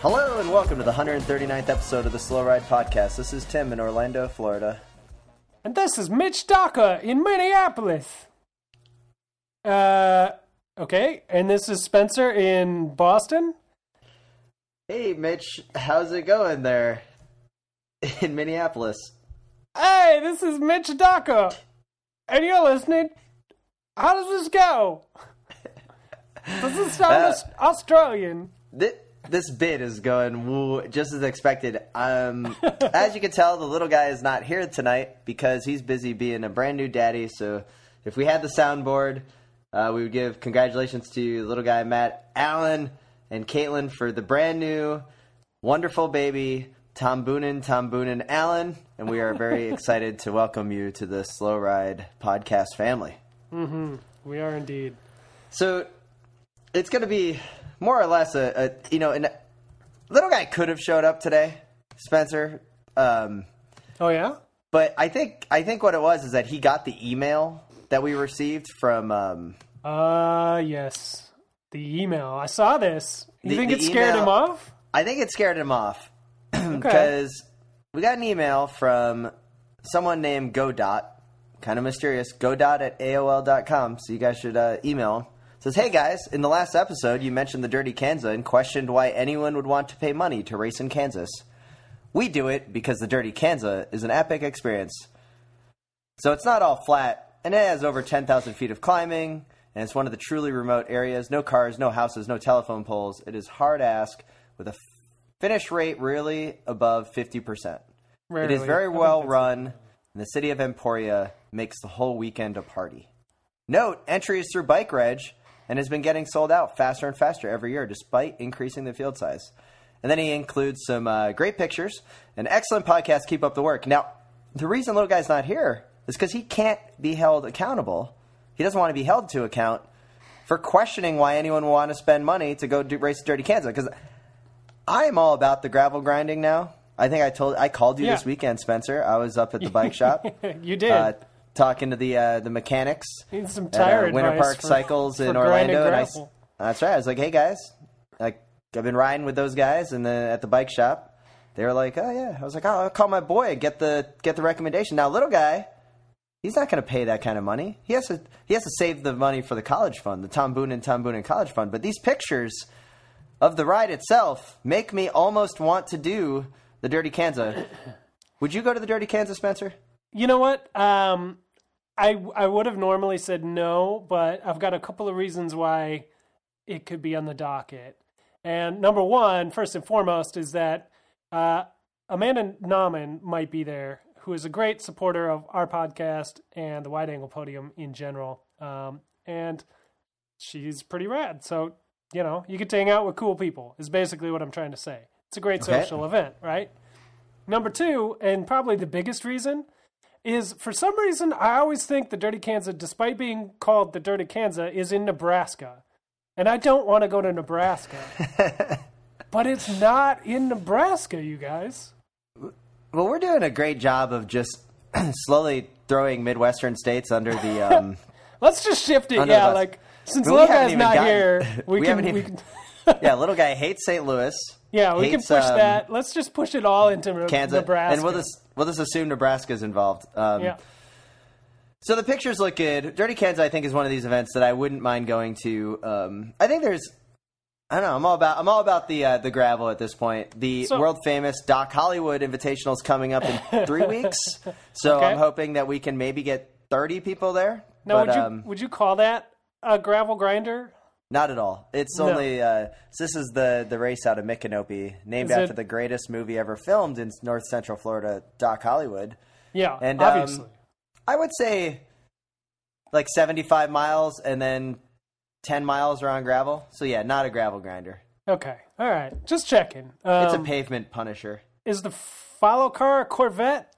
Hello and welcome to the 139th episode of the Slow Ride Podcast. This is Tim in Orlando, Florida. And this is Mitch Docker in Minneapolis. Uh, okay. And this is Spencer in Boston. Hey, Mitch, how's it going there in Minneapolis? Hey, this is Mitch Docker. And you're listening. How does this go? Does this sound Uh, Australian? This, this bit is going woo, just as expected. Um, as you can tell, the little guy is not here tonight because he's busy being a brand new daddy. So, if we had the soundboard, uh, we would give congratulations to the little guy Matt Allen and Caitlin for the brand new, wonderful baby Tom Boonen, Tom Boonen Allen, and we are very excited to welcome you to the Slow Ride podcast family. Mm-hmm. We are indeed. So it's going to be more or less a, a you know, and little guy could have showed up today, Spencer. Um, Oh, yeah? but I think I think what it was is that he got the email that we received from. Um, Uh, yes. The email. I saw this. You The- think it scared email- him off? I think it scared him off Okay. because we got an email from someone named Godot, kind of mysterious. Godot at AOL.com. So you guys should uh, email him. Says, hey guys, in the last episode you mentioned the Dirty Kanza and questioned why anyone would want to pay money to race in Kansas. We do it because the Dirty Kanza is an epic experience. So it's not all flat, and it has over 10,000 feet of climbing, and it's one of the truly remote areas. No cars, no houses, no telephone poles. It is hard ask with a finish rate really above 50%. It is very well run, and the city of Emporia makes the whole weekend a party. Note, entry is through Bike Reg and has been getting sold out faster and faster every year despite increasing the field size. And then he includes some uh, great pictures, an excellent podcast. Keep up the work. Now, the reason little guy's not here is because he can't be held accountable. He doesn't want to be held to account for questioning why anyone would want to spend money to go do, race Dirty Kanza. Because I am all about the gravel grinding now. I think I told I called you Yeah. this weekend, Spencer. I was up at the bike shop. You did. Uh, talking to the uh, the mechanics Need some at uh, Winter Park for- Cycles for in Orlando. And I, that's right. I was like, hey guys, like I've been riding with those guys, and then at the bike shop, they were like, oh yeah. I was like, oh, I'll call my boy and get the get the recommendation. Now, little guy, he's not going to pay that kind of money. He has to he has to save the money for the college fund, the Tom Boonen Tom Boonen College Fund. But these pictures of the ride itself make me almost want to do the Dirty Kanza. Would you go to the Dirty Kanza, Spencer? You know what? Um, I I would have normally said no, but I've got a couple of reasons why it could be on the docket. And number one, first and foremost, is that uh, Amanda Nauman might be there, who is a great supporter of our podcast and the Wide Angle Podium in general. Um, and she's pretty rad. So you know, you get to hang out with cool people. Is basically what I'm trying to say. It's a great Okay. social event, right? Number two, and probably the biggest reason, is for some reason I always think the Dirty Kanza, despite being called the Dirty Kanza, is in Nebraska. And I don't want to go to Nebraska. but it's not in Nebraska, you guys. Well, we're doing a great job of just slowly throwing Midwestern states under the. Um, Let's just shift it. Yeah, like since But we little haven't guy's even not gotten- here, we, we can, haven't we can yeah, little guy hates St. Louis. Yeah, we hates, can push um, that. Let's just push it all into Kansas, Nebraska. and we'll just we'll just assume Nebraska's involved. Um, yeah. So the pictures look good. Dirty Kanza, I think, is one of these events that I wouldn't mind going to. Um, I think there's, I don't know. I'm all about I'm all about the uh, the gravel at this point. The So- world famous Doc Hollywood Invitational is coming up in three weeks, so Okay. I'm hoping that we can maybe get 30 people there. Now, but, would you um, would you call that a gravel grinder? Not at all. It's No. only uh, so this is the the race out of Micanopy, named Is after it- the greatest movie ever filmed in North Central Florida, Doc Hollywood. Yeah, And, um, obviously. I would say like 75 miles and then ten miles around gravel. So yeah, not a gravel grinder. Okay, all right, just checking. It's a Um, pavement punisher. is the follow car a Corvette,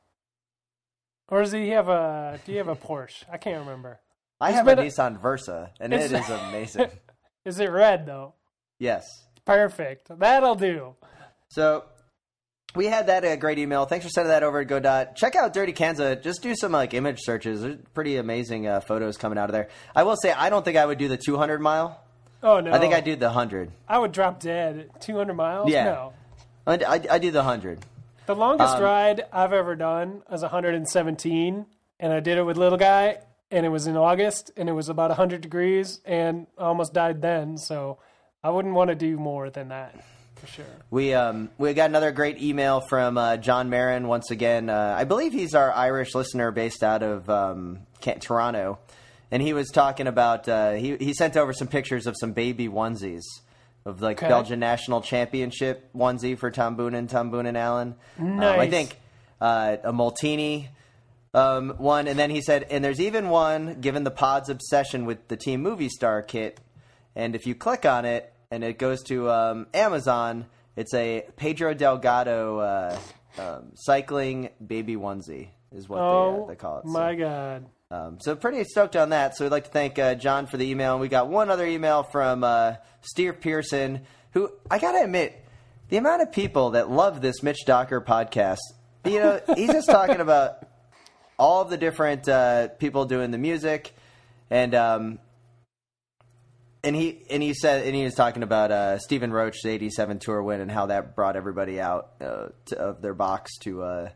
or does he have a? Do you have a Porsche? I can't remember. I it's have a a- Nissan Versa, and it It's- amazing. Is it red though? yes. Perfect. That'll do. So we had that uh, great email. Thanks for sending that over to GoDot. Check out Dirty Kanza. Just do some like image searches. There's pretty amazing uh, photos coming out of there. I will say I don't think I would do the 200 mile. Oh no! I think I do the 100. I would drop dead. at 200 miles? Yeah. No. I, I, I do the 100. The longest Um, ride I've ever done was 117, and I did it with little guy, and it was in August, and it was about 100 degrees, and I almost died then. So I wouldn't want to do more than that for sure. We um we got another great email from uh, John Marin once again. Uh, I believe he's our Irish listener based out of um, Can- Toronto, and he was talking about uh, he he sent over some pictures of some baby onesies of like Okay. Belgian national championship onesie for Tom Boonen Tom Boonen Allen. Um, I think uh, a Molteni um, one, and then he said, and there's even one given the pod's obsession with the Team Movistar kit, and if you click on it and it goes to um, Amazon, it's a Pedro Delgado uh, um, cycling baby onesie is what Oh they, uh, they call it. So- my god! um, so pretty stoked on that. So we'd like to thank uh, John for the email. And we got one other email from uh, Steve Pearson, who I gotta admit, the amount of people that love this Mitch Docker podcast. You know, he's just talking about all of the different uh, people doing the music, and um, and he and he said and he was talking about uh, Stephen Roche's '87 tour win and how that brought everybody out uh, to, of their box to. Uh,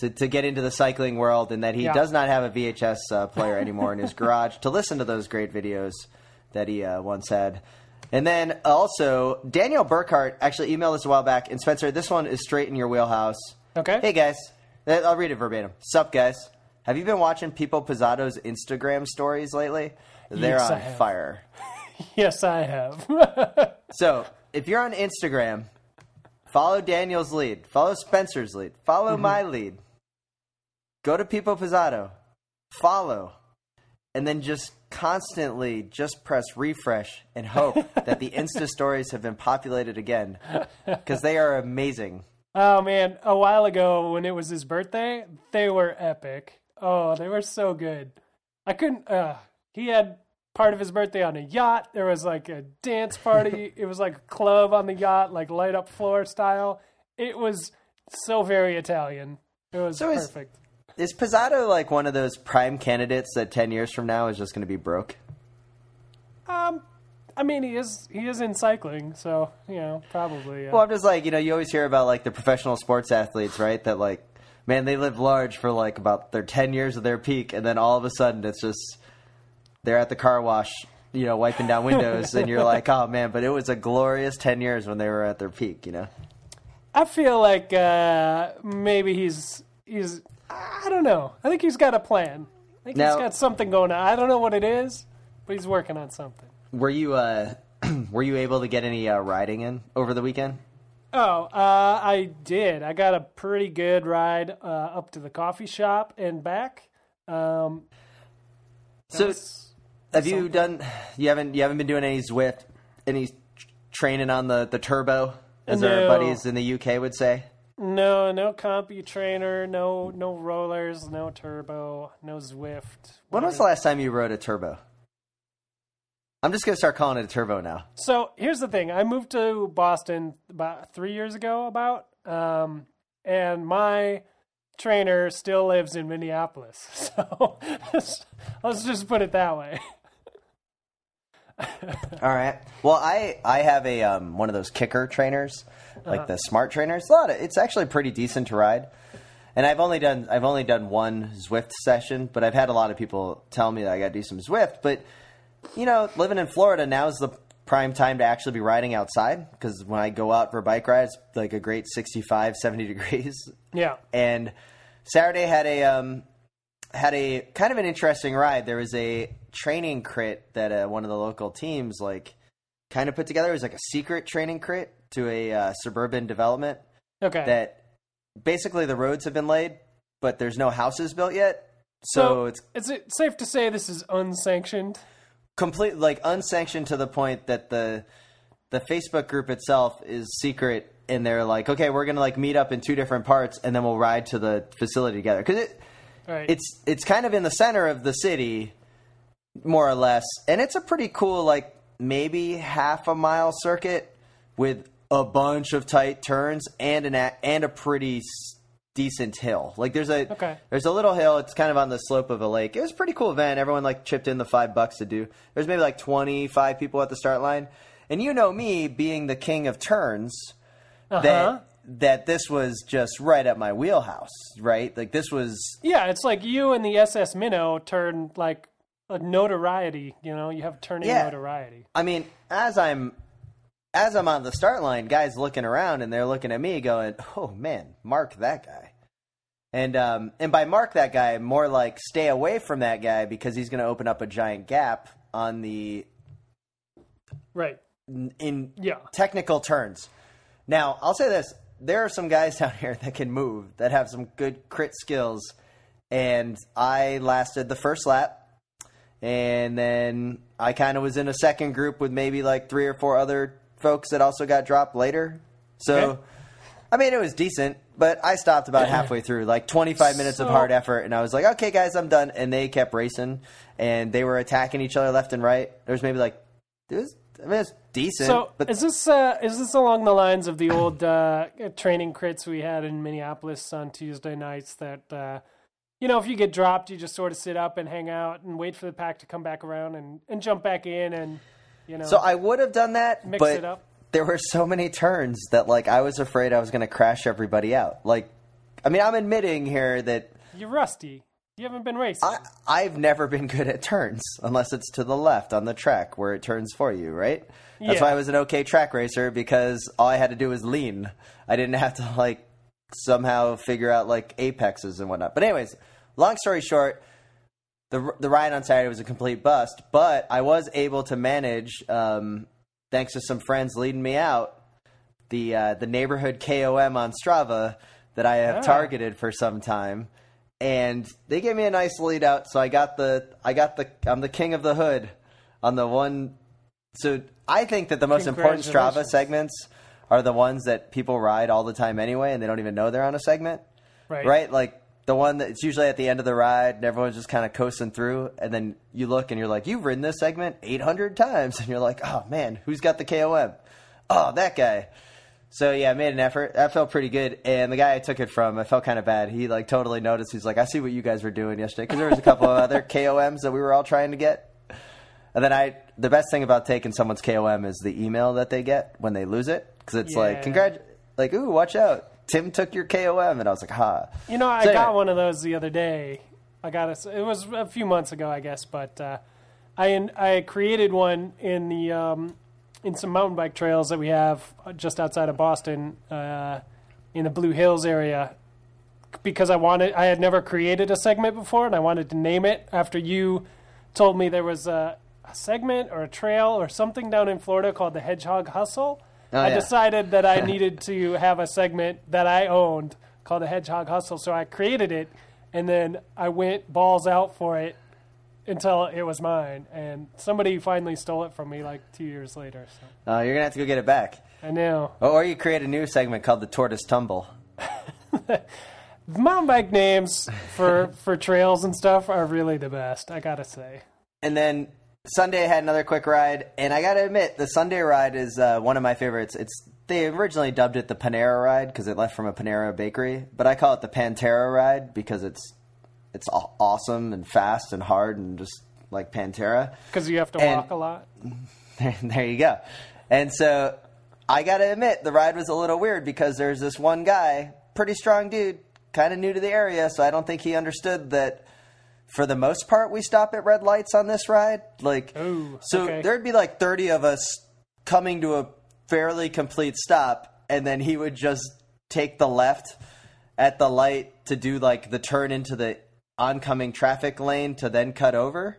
to, to get into the cycling world, and that he Yeah. does not have a VHS uh, player anymore in his garage to listen to those great videos that he uh, once had. And then also, Daniel Burkhart actually emailed us a while back. And Spencer, this one is straight in your wheelhouse. Okay. Hey, guys. Uh, I'll read it verbatim. Sup, guys. Have you been watching Pippo Pozzato's Instagram stories lately? They're Yes, on fire. Yes, I have. So, if you're on Instagram, follow Daniel's lead, follow Spencer's lead, follow Mm-hmm. my lead. Go to Pippo Pozzato, follow, and then just constantly just press refresh and hope that the Insta stories have been populated again because they are amazing. Oh man, a while ago when it was his birthday, they were epic. Oh, they were so good. I couldn't. Uh, he had part of his birthday on a yacht. There was like a dance party. it was like a club on the yacht, like light up floor style. It was so very Italian. It was So is- perfect. Is Pozzato like one of those prime candidates that 10 years from now is just going to be broke? Um, I mean, he is he is in cycling, so you know probably. Uh, Well, I'm just like, you know, you always hear about like the professional sports athletes, right? That like, man, they live large for like about their 10 years of their peak, and then all of a sudden it's just they're at the car wash, you know, wiping down windows, and you're like, oh man, but it was a glorious 10 years when they were at their peak, you know? I feel like uh, maybe he's he's I don't know. I think he's got a plan. I think Now- he's got something going on. I don't know what it is, but he's working on something. Were you, uh, were you able to get any uh, riding in over the weekend? Oh, uh, I did. I got a pretty good ride uh, up to the coffee shop and back. Um, So, have you done? You haven't. You haven't been doing any Zwift, any training on the the turbo, as our buddies in the UK would say. no, no CompuTrainer, no no rollers, no turbo, no Zwift. When was the last time you rode a turbo? I'm just gonna start calling it a turbo now. So here's the thing: I moved to Boston about three years ago, about, um, and my trainer still lives in Minneapolis. So let's just put it that way. All right. Well, I I have a um, one of those kicker trainers, like the smart trainers. A lot of, it's actually pretty decent to ride. And I've only done I've only done one Zwift session, but I've had a lot of people tell me that I got to do some Zwift. But you know, living in Florida now is the prime time to actually be riding outside because when I go out for a bike ride, it's like a great 65, 70 degrees. Yeah. and Saturday had a um, had a kind of an interesting ride. There was a training crit that uh, one of the local teams like kind of put together. It was like a secret training crit to a uh, suburban development Okay. that basically the roads have been laid, but there's no houses built yet. So, so it's is it safe to say this is unsanctioned? Complete like unsanctioned to the point that the the Facebook group itself is secret and they're like, okay, we're gonna like meet up in two different parts and then we'll ride to the facility together because it Right. it's it's kind of in the center of the city, more or less, and it's a pretty cool like maybe half a mile circuit with a bunch of tight turns and an a- and a pretty decent hill. Like there's a Okay. there's a little hill. It's kind of on the slope of a lake. It was a pretty cool event. Everyone like chipped in the five bucks to do. There's maybe like 25 people at the start line, and you know me being the king of turns uh-huh. that that this was just right at my wheelhouse, right? Like this was Yeah, it's like you and the SS Minnow turn like a notoriety. You know, you have turning Yeah. notoriety. I mean, as I'm as I'm on the start line, guys looking around and they're looking at me going, "Oh man, mark that guy." And um and by mark that guy, more like stay away from that guy because he's going to open up a giant gap on the Right. in Yeah. technical turns. Now, I'll say this: there are some guys down here that can move, that have some good crit skills, and I lasted the first lap, and then I kind of was in a second group with maybe like three or four other folks that also got dropped later. So, Okay. I mean, it was decent, but I stopped about halfway through, like 25 minutes of hard effort, and I was like, okay, guys, I'm done. And they kept racing, and they were attacking each other left and right. There was maybe like, it was, I mean, it's decent. So but is this uh, is this along the lines of the old uh, training crits we had in Minneapolis on Tuesday nights? That uh, you know, if you get dropped, you just sort of sit up and hang out and wait for the pack to come back around and, and jump back in and you know. So I would have done that, Mix but it up. There were so many turns that like I was afraid I was going to crash everybody out. Like, I mean, I'm admitting here that you're rusty. You haven't been racing. I, I've never been good at turns unless it's to the left on the track where it turns for you, right? That's Yeah. why I was an okay track racer because all I had to do was lean. I didn't have to like somehow figure out like apexes and whatnot. But anyways, long story short, the the ride on Saturday was a complete bust, but I was able to manage, um, thanks to some friends leading me out, the uh, the neighborhood KOM on Strava that I have Ah. targeted for some time, and they gave me a nice lead out. So I got the I got the I'm the king of the hood on the one. So I think that the most important Strava segments are the ones that people ride all the time anyway, and they don't even know they're on a segment right. right? Like the one that's usually at the end of the ride, and everyone's just kind of coasting through, and then you look and you're like, you've ridden this segment 800 times, and you're like, oh man, who's got the KOM? Oh, that guy. So yeah, I made an effort. That felt pretty good, and the guy I took it from, I felt kind of bad. He like totally noticed. He's like, I see what you guys were doing yesterday because there was a couple of other KOMs that we were all trying to get. And then I, the best thing about taking someone's KOM is the email that they get when they lose it, because it's like, Yeah. congrat, like, ooh, watch out, Tim took your KOM, and I was like, ha. You know, I So got one of those the other day. I got it. It was a few months ago, I guess, but uh, I I created one in the um, in some mountain bike trails that we have just outside of Boston, uh, in the Blue Hills area, because I wanted. I had never created a segment before, and I wanted to name it after you told me there was a, a segment or a trail or something down in Florida called the Hedgehog Hustle. Oh, I yeah. decided that I needed to have a segment that I owned called the Hedgehog Hustle, so I created it, and then I went balls out for it until it was mine, and somebody finally stole it from me like two years later. So Uh, you're gonna have to go get it back, I know or, or you create a new segment called the Tortoise Tumble. mountain bike names for for trails and stuff are really the best. I gotta say. And then Sunday I had another quick ride, and I gotta admit, the Sunday ride is uh, one of my favorites. It's they originally dubbed it the Panera ride because it left from a Panera bakery, but I call it the Pantera ride because it's it's awesome and fast and hard and just like Pantera. Because you have to And- walk a lot. there you go. And so I got to admit, the ride was a little weird because there's this one guy, pretty strong dude, kind of new to the area, so I don't think he understood that for the most part we stop at red lights on this ride. Like, Ooh, so okay. there'd be like 30 of us coming to a fairly complete stop, and then he would just take the left at the light to do like the turn into the oncoming traffic lane to then cut over.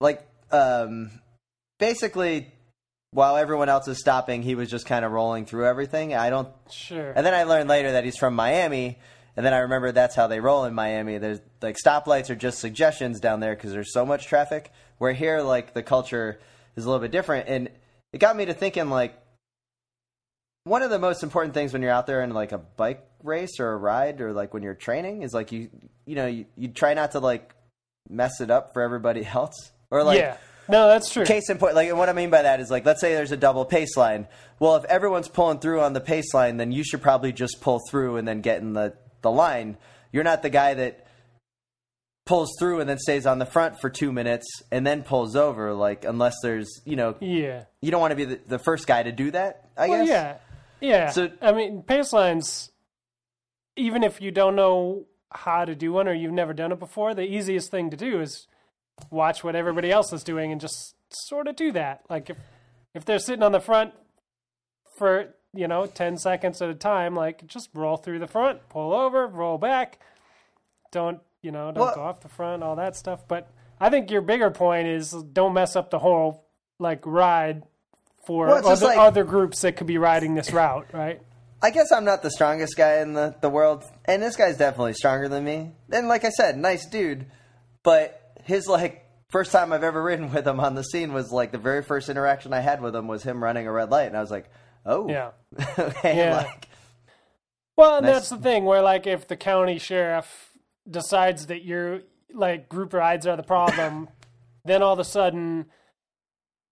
Like, um, basically, while everyone else is stopping, he was just kind of rolling through everything. I don't Sure. and then I learned later that he's from Miami, And then I remember that's how they roll in Miami. There's like stoplights are just suggestions down there because there's so much traffic. Where here, like the culture is a little bit different, and it got me to thinking like one of the most important things when you're out there in like a bike race or a ride or like when you're training is like you you know you, you try not to like mess it up for everybody else or like yeah. No, that's true. case in point, like and what I mean by that is like let's say there's a double pace line. Well, if everyone's pulling through on the pace line, then you should probably just pull through and then get in the the line. You're not the guy that pulls through and then stays on the front for two minutes and then pulls over. Like unless there's you know Yeah. you don't want to be the, the first guy to do that. I Well, guess. yeah. Yeah. So- I mean, pace lines, even if you don't know how to do one or you've never done it before, the easiest thing to do is watch what everybody else is doing and just sort of do that. Like if if they're sitting on the front for, you know, 10 seconds at a time, like just roll through the front, pull over, roll back. Don't, you know, don't Well- go off the front, all that stuff. But I think your bigger point is don't mess up the whole like ride for Well, other, like- other groups that could be riding this route, right? I guess I'm not the strongest guy in the, the world, and this guy's definitely stronger than me. And like I said, nice dude, but his like first time I've ever ridden with him on the scene was like the very first interaction I had with him was him running a red light, and I was like, oh, Yeah. okay, Yeah. like Well, and Nice. that's the thing where, like, if the county sheriff decides that your like group rides are the problem, then all of a sudden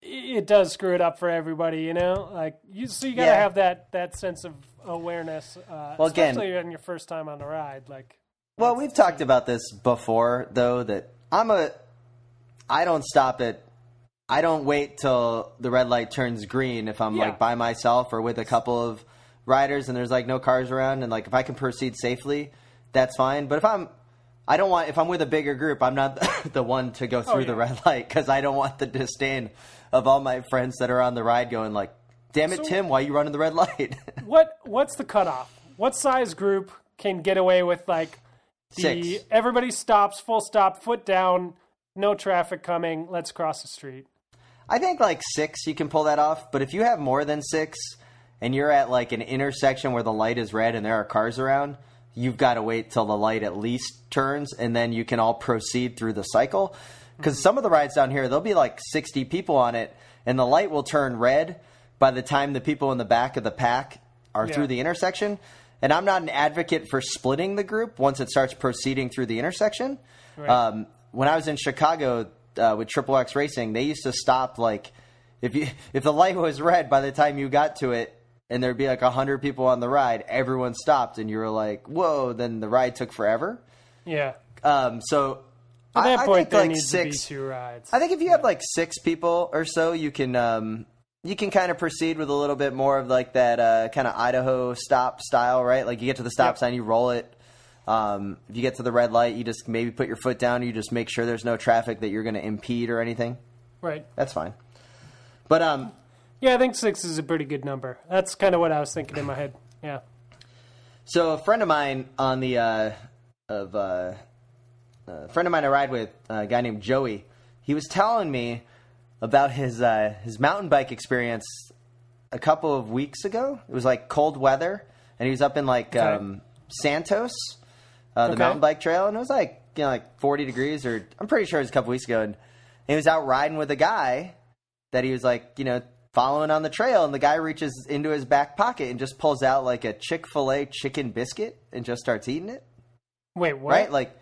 it does screw it up for everybody. You know, like you. So you got to Yeah. have that that sense of awareness. Uh, Well, again- especially on your first time on the ride, like. Well, we've talked about this before, though. That I'm a, I don't stop it. I don't wait till the red light turns green if I'm Yeah. like by myself or with a couple of riders and there's like no cars around and like if I can proceed safely, that's fine. But if I'm, I don't want if I'm with a bigger group, I'm not the one to go through oh, the yeah. red light because I don't want the disdain of all my friends that are on the ride going like, "Damn it, So- Tim, why are you running the red light?" What what's the cutoff? What size group can get away with like the Six. everybody stops, full stop, foot down, no traffic coming, let's cross the street. I think like six you can pull that off, but if you have more than six and you're at like an intersection where the light is red and there are cars around, you've got to wait till the light at least turns and then you can all proceed through the cycle. Because some of the rides down here, there'll be like 60 people on it and the light will turn red by the time the people in the back of the pack are Yeah. through the intersection. And I'm not an advocate for splitting the group once it starts proceeding through the intersection. Right. Um, when I was in Chicago uh, with Triple X Racing, they used to stop like if you if the light was red by the time you got to it, and there'd be like hundred people on the ride, everyone stopped, and you were like, "Whoa!" Then the ride took forever. Yeah. Um, so At I, that I point, think there like six. to be two rides. I think if you have like six people or so, you can um, you can kind of proceed with a little bit more of like that uh, kind of Idaho stop style, right? Like you get to the stop Yep. sign, you roll it. Um, if you get to the red light, you just maybe put your foot down. You just make sure there's no traffic that you're going to impede or anything. right. That's fine. But um, Yeah, I think six is a pretty good number. That's kind of what I was thinking in my head. Yeah. So a friend of mine on the uh, of uh, a friend of mine I ride with, a guy named Joey. He was telling me about his uh, his mountain bike experience a couple of weeks ago. It was like cold weather, and he was up in like um, Santos, uh, the Okay. mountain bike trail, and it was like you know like forty degrees, or I'm pretty sure it was a couple weeks ago, and he was out riding with a guy that he was like you know following on the trail, and the guy reaches into his back pocket and just pulls out like a Chick Fil A chicken biscuit and just starts eating it Wait, what? right? Like,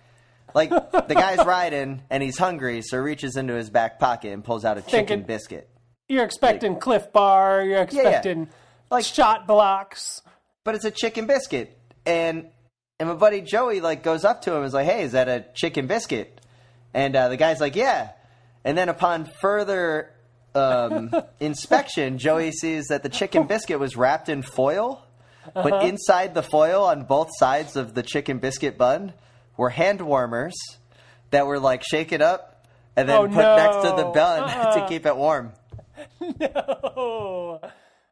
like the guy's riding and he's hungry, so reaches into his back pocket and pulls out a chicken biscuit. you're expecting Clif Bar. You're yeah. expecting Like- Shot Bloks. But it's a chicken biscuit, and and my buddy Joey like goes up to him and is like, "Hey, is that a chicken biscuit?" And uh, the guy's like, "Yeah." And then upon further um, inspection, Joey sees that the chicken biscuit was wrapped in foil, but Uh-huh. inside the foil on both sides of the chicken biscuit bun were hand warmers that were like shaken up and then Oh, put next to the bun Uh-uh. to keep it warm. No,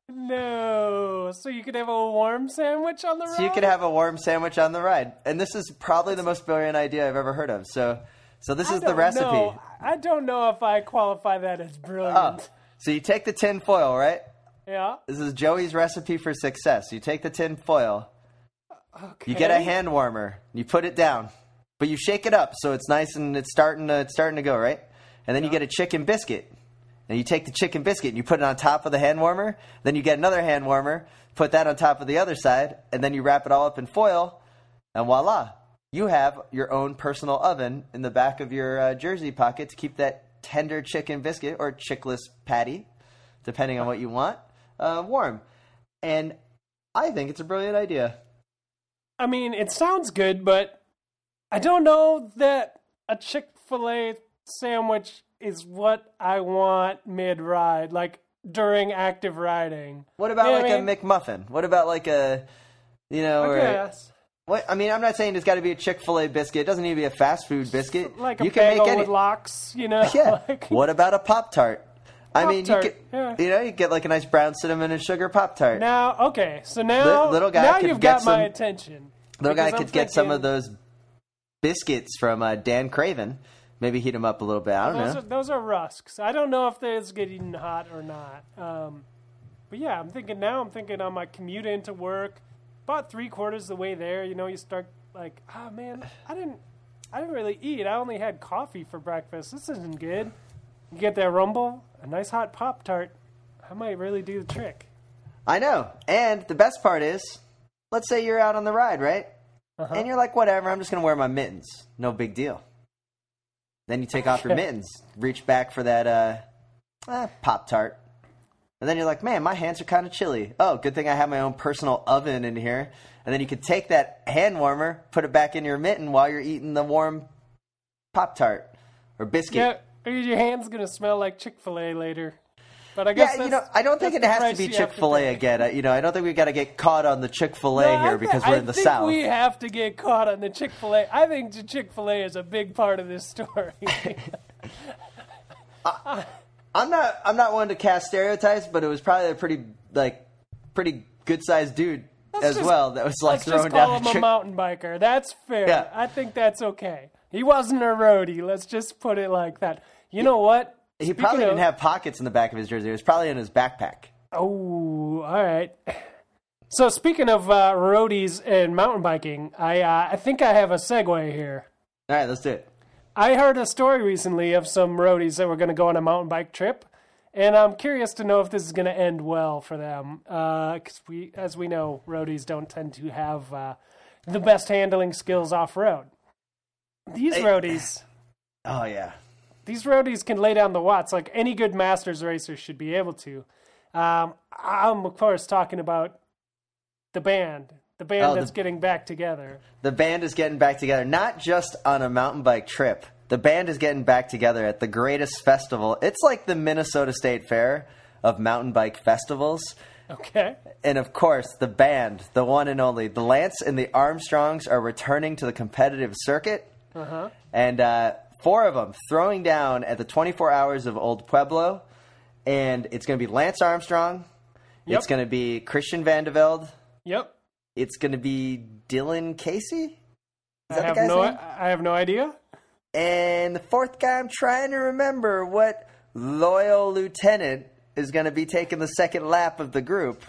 no. So you could have a warm sandwich on the road. So you could have a warm sandwich on the ride. And this is probably the most brilliant idea I've ever heard of. So so this I is the recipe. know. I don't know if I qualify that as brilliant. Oh, so you take the tin foil, right? Yeah. This is Joey's recipe for success. You take the tin foil, Okay. You get a hand warmer. You put it down, but you shake it up so it's nice and it's starting to it's starting to go right. And then you get a chicken biscuit, and you take the chicken biscuit and you put it on top of the hand warmer. Then you get another hand warmer, put that on top of the other side, and then you wrap it all up in foil, and voila, you have your own personal oven in the back of your uh, jersey pocket to keep that tender chicken biscuit or chickless patty, depending on what you want, uh, warm. And I think it's a brilliant idea. I mean, it sounds good, but I don't know that a Chick fil A sandwich is what I want mid ride, like during active riding. What about Yeah, I like mean- a McMuffin? What about like a, you know, I or what? I mean, I'm not saying it's got to be a Chick Fil A biscuit. It doesn't need to be a fast food biscuit. Like a you can bagel make any. with lox, you know? Yeah. Like- what about a Pop Tart? I mean, you yeah. you know, you get like a nice brown cinnamon and sugar Pop Tart. Now, okay, so now, little guy now you've get got my some- attention. Little guy could I'm get some of those biscuits from uh, Dan Craven. Maybe heat them up a little bit. I don't Those know. are, those are rusks. I don't know if it's getting hot or not. Um, but yeah, I'm thinking now. I'm thinking on my commute into work, about three quarters of the way there. You know, you start like, oh man, I didn't, I didn't really eat. I only had coffee for breakfast. This isn't good. You get that rumble, a nice hot pop tart. I might really do the trick. I know. And the best part is, let's say you're out on the ride, right? Uh-huh. And you're like, whatever, I'm just going to wear my mittens. No big deal. Then you take off your mittens, reach back for that uh, eh, Pop Tart. And then you're like, man, my hands are kind of chilly. Oh, good thing I have my own personal oven in here. And then you could take that hand warmer, put it back in your mitten while you're eating the warm Pop Tart or biscuit. Yeah, your hand's gonna smell like Chick Fil A later. But I Yeah, you know, I don't think it has to be Chick Fil A again. Uh, you know, I don't think we've got to get caught on the Chick Fil A No, here thi- because we're I in the think South. We have to get caught on the Chick Fil A. I think Chick Fil A is a big part of this story. I'm not. I'm not one to cast stereotypes, but it was probably a pretty like pretty good sized dude Let's as just- well that was like Let's throwing just call down him a Chick- mountain biker. That's fair. Yeah. I think that's okay. He wasn't a roadie. Let's just put it like that. You know what? He probably didn't have pockets in the back of his jersey. It was probably in his backpack. Oh, all right. So speaking of uh, roadies and mountain biking, I uh, I think I have a segue here. All right, let's do it. I heard a story recently of some roadies that were going to go on a mountain bike trip, and I'm curious to know if this is going to end well for them. Because we, as we know, roadies don't tend to have uh, the best handling skills off road. These roadies, Oh yeah. These roadies can lay down the watts like any good Masters racer should be able to. Um, I'm of course talking about the band, the band Oh, the- that's getting back together. The band is getting back together, not just on a mountain bike trip. The band is getting back together at the greatest festival. It's like the Minnesota State Fair of mountain bike festivals. Okay. And of course, the band, the one and only, the Lance and the Armstrongs are returning to the competitive circuit. Uh-huh. And uh, four of them throwing down at the 24 hours of Old Pueblo. And it's going to be Lance Armstrong. Yep. It's going to be Christian Vande Velde. Yep. It's going to be Dylan Casey. I have no, name? I have no idea. And the fourth guy, I'm trying to remember what loyal lieutenant is going to be taking the second lap of the group.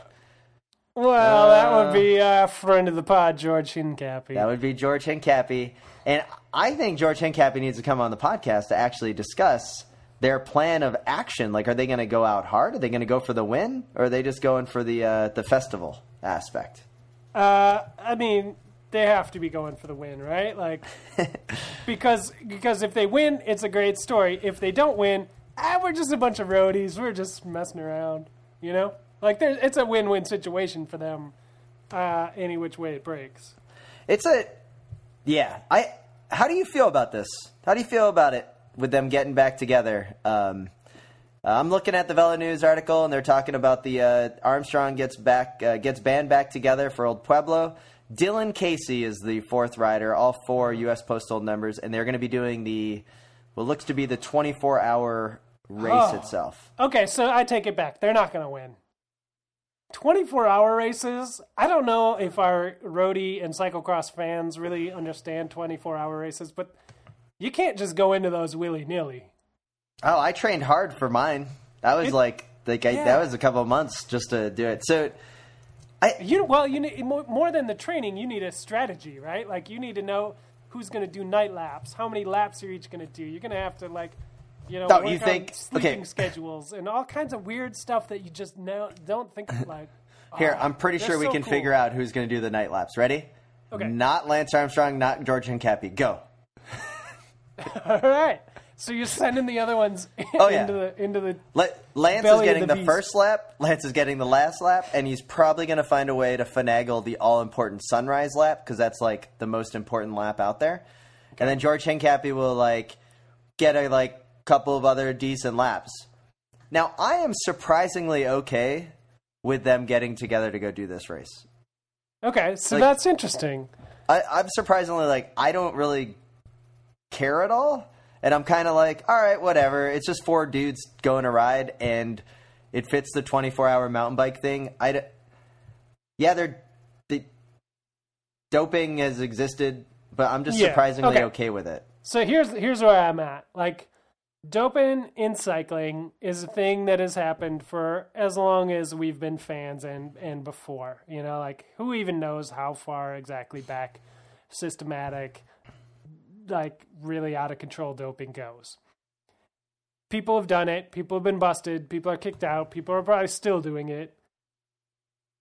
Well, that would uh, be a friend of the pod, George Hincapie. That would be George Hincapie. And I think George Hincapie needs to come on the podcast to actually discuss their plan of action. Like, are they going to go out hard? Are they going to go for the win? Or are they just going for the, uh, the festival aspect? Uh, I mean, they have to be going for the win, right? Like, because because if they win, it's a great story. If they don't win, ah, we're just a bunch of roadies. We're just messing around, you know. Like, there, it's a win-win situation for them, uh, any which way it breaks. It's a yeah. I how do you feel about this? How do you feel about it with them getting back together? Um, uh, I'm looking at the Velo News article, and they're talking about the uh, Armstrong gets back uh, gets band back together for Old Pueblo. Dylan Casey is the fourth rider, all four U.S. Postal numbers, and they're going to be doing the what looks to be the 24 hour race Oh. itself. Okay, so I take it back. They're not going to win. 24 hour races. I don't know if our roadie and cyclocross fans really understand 24 hour races, but you can't just go into those willy nilly. Oh, I trained hard for mine. That was It- like like I, Yeah. that was a couple of months just to do it. So I You well, you need more, more than the training. You need a strategy, right? Like you need to know who's going to do night laps, how many laps you're each going to do. You're going to have to like, you know, No, you think- sleeping okay. schedules and all kinds of weird stuff that you just don't think like. here. oh, I'm pretty sure we so can cool. figure out who's going to do the night laps. Ready? Okay. Not Lance Armstrong. Not George Hincapie. Go. All right, so you're sending the other ones Oh, yeah. into the into the. Let, Lance is getting the the, first lap. Lance is getting the last lap, and he's probably going to find a way to finagle the all important sunrise lap because that's like the most important lap out there. And then George Hincapie will like get a like couple of other decent laps. Now I am surprisingly okay with them getting together to go do this race. Okay, so Like- that's interesting. I, I'm surprisingly like I don't really care at all, and I'm kind of like, all right, whatever. It's just four dudes going a ride, and it fits the 24 hour mountain bike thing. I, yeah, they're the doping has existed, but I'm just Yeah, surprisingly okay. okay with it. So here's here's where I'm at. Like doping in cycling is a thing that has happened for as long as we've been fans and and before. You know, like who even knows how far exactly back systematic like really out of control doping goes. People have done it, people have been busted, people are kicked out, people are probably still doing it.